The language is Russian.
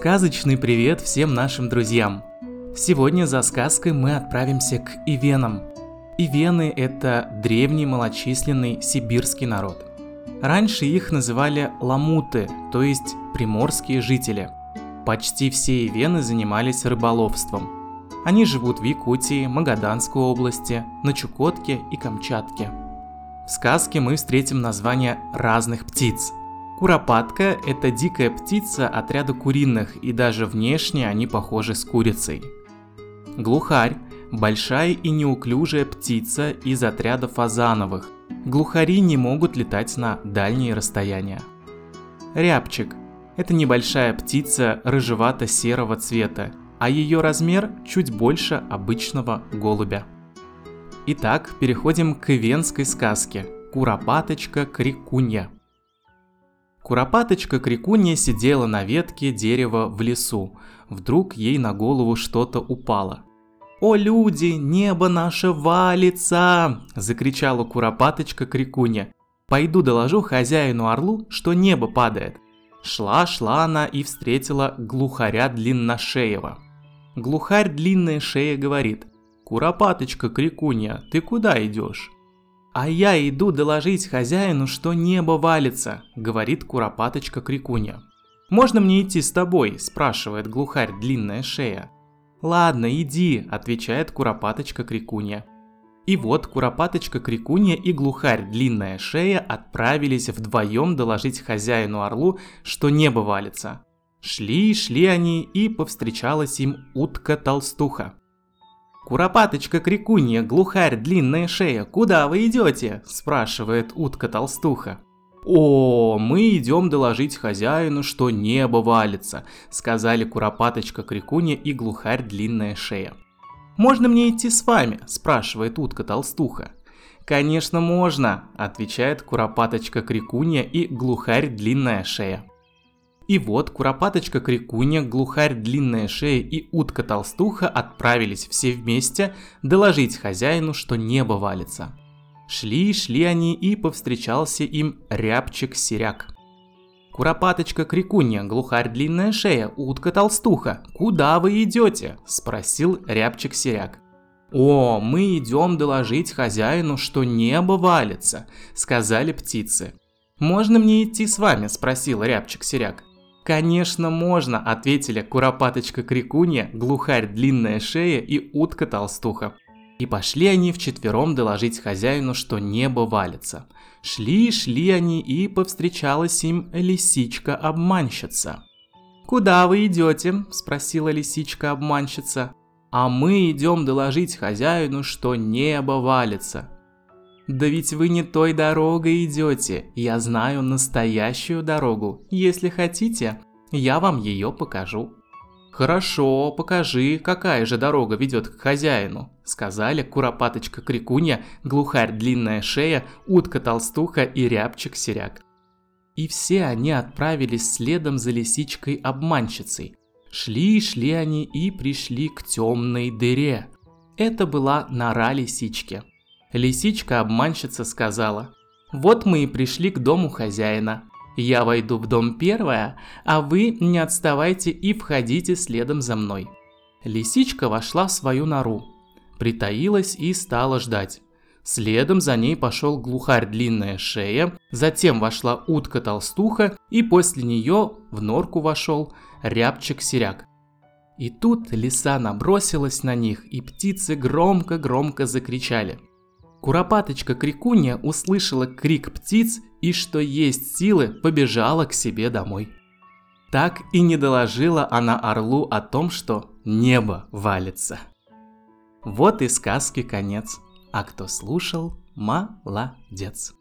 Сказочный привет всем нашим друзьям! Сегодня за сказкой мы отправимся к Ивенам. Ивены – это древний малочисленный сибирский народ. Раньше их называли ламуты, то есть приморские жители. Почти все ивены занимались рыболовством. Они живут в Якутии, Магаданской области, на Чукотке и Камчатке. В сказке мы встретим названия разных птиц – Куропатка – это дикая птица отряда куриных, и даже внешне они похожи с курицей. Глухарь – большая и неуклюжая птица из отряда фазановых. Глухари не могут летать на дальние расстояния. Рябчик – это небольшая птица рыжевато-серого цвета, а ее размер чуть больше обычного голубя. Итак, переходим к венской сказке «Куропаточка-крикунья». Куропаточка Крикунья сидела на ветке дерева в лесу. Вдруг ей на голову что-то упало. «О, люди, небо наше валится!» – закричала Куропаточка Крикунья. «Пойду доложу хозяину орлу, что небо падает». Шла-шла она и встретила глухаря длинношеева. Глухарь длинная шея говорит, «Куропаточка Крикунья, ты куда идешь?» «А я иду доложить хозяину, что небо валится», — говорит куропаточка Крикунья. «Можно мне идти с тобой?» – спрашивает глухарь длинная шея. «Ладно, иди», – отвечает куропаточка Крикунья. И вот куропаточка Крикунья и глухарь длинная шея отправились вдвоем доложить хозяину орлу, что небо валится. Шли, шли они, и повстречалась им утка-толстуха. «Куропаточка крикунья, глухарь, длинная шея, куда вы идете?» – спрашивает утка-толстуха. «О, мы идем доложить хозяину, что небо валится», – сказали Куропаточка крикунья и глухарь длинная шея. «Можно мне идти с вами?» – спрашивает утка-толстуха. «Конечно можно», – отвечает Куропаточка крикунья и глухарь длинная шея. И вот Куропаточка Крикуня, Глухарь Длинная Шея и Утка Толстуха отправились все вместе доложить хозяину, что небо валится. Шли, шли они, и повстречался им Рябчик-Сиряк. «Куропаточка Крикунья, глухарь длинная шея, утка толстуха, куда вы идете?» – спросил Рябчик-Сиряк. «О, мы идем доложить хозяину, что небо валится», – сказали птицы. «Можно мне идти с вами?» – спросил Рябчик-Сиряк. «Конечно можно», — ответили Куропаточка Крикунья, Глухарь Длинная Шея и Утка Толстуха. И пошли они вчетвером доложить хозяину, что небо валится. Шли-шли они, и повстречалась им лисичка-обманщица. «Куда вы идете?» – спросила лисичка-обманщица. «А мы идем доложить хозяину, что небо валится», да ведь вы не той дорогой идете, я знаю настоящую дорогу. Если хотите, я вам ее покажу. Хорошо, покажи, какая же дорога ведет к хозяину, сказали Куропаточка Крикунья, Глухарь Длинная Шея, Утка Толстуха и Рябчик Серяк. И все они отправились следом за лисичкой-обманщицей. Шли-шли они и пришли к темной дыре. Это была нора лисички. Лисичка-обманщица сказала, «Вот мы и пришли к дому хозяина. Я войду в дом первая, а вы не отставайте и входите следом за мной». Лисичка вошла в свою нору, притаилась и стала ждать. Следом за ней пошел глухарь длинная шея, затем вошла утка-толстуха и после нее в норку вошел рябчик-сиряк. И тут лиса набросилась на них, и птицы громко-громко закричали – Куропаточка Крикунья услышала крик птиц и, что есть силы, побежала к себе домой. Так и не доложила она орлу о том, что небо валится. Вот и сказки конец, а кто слушал, молодец.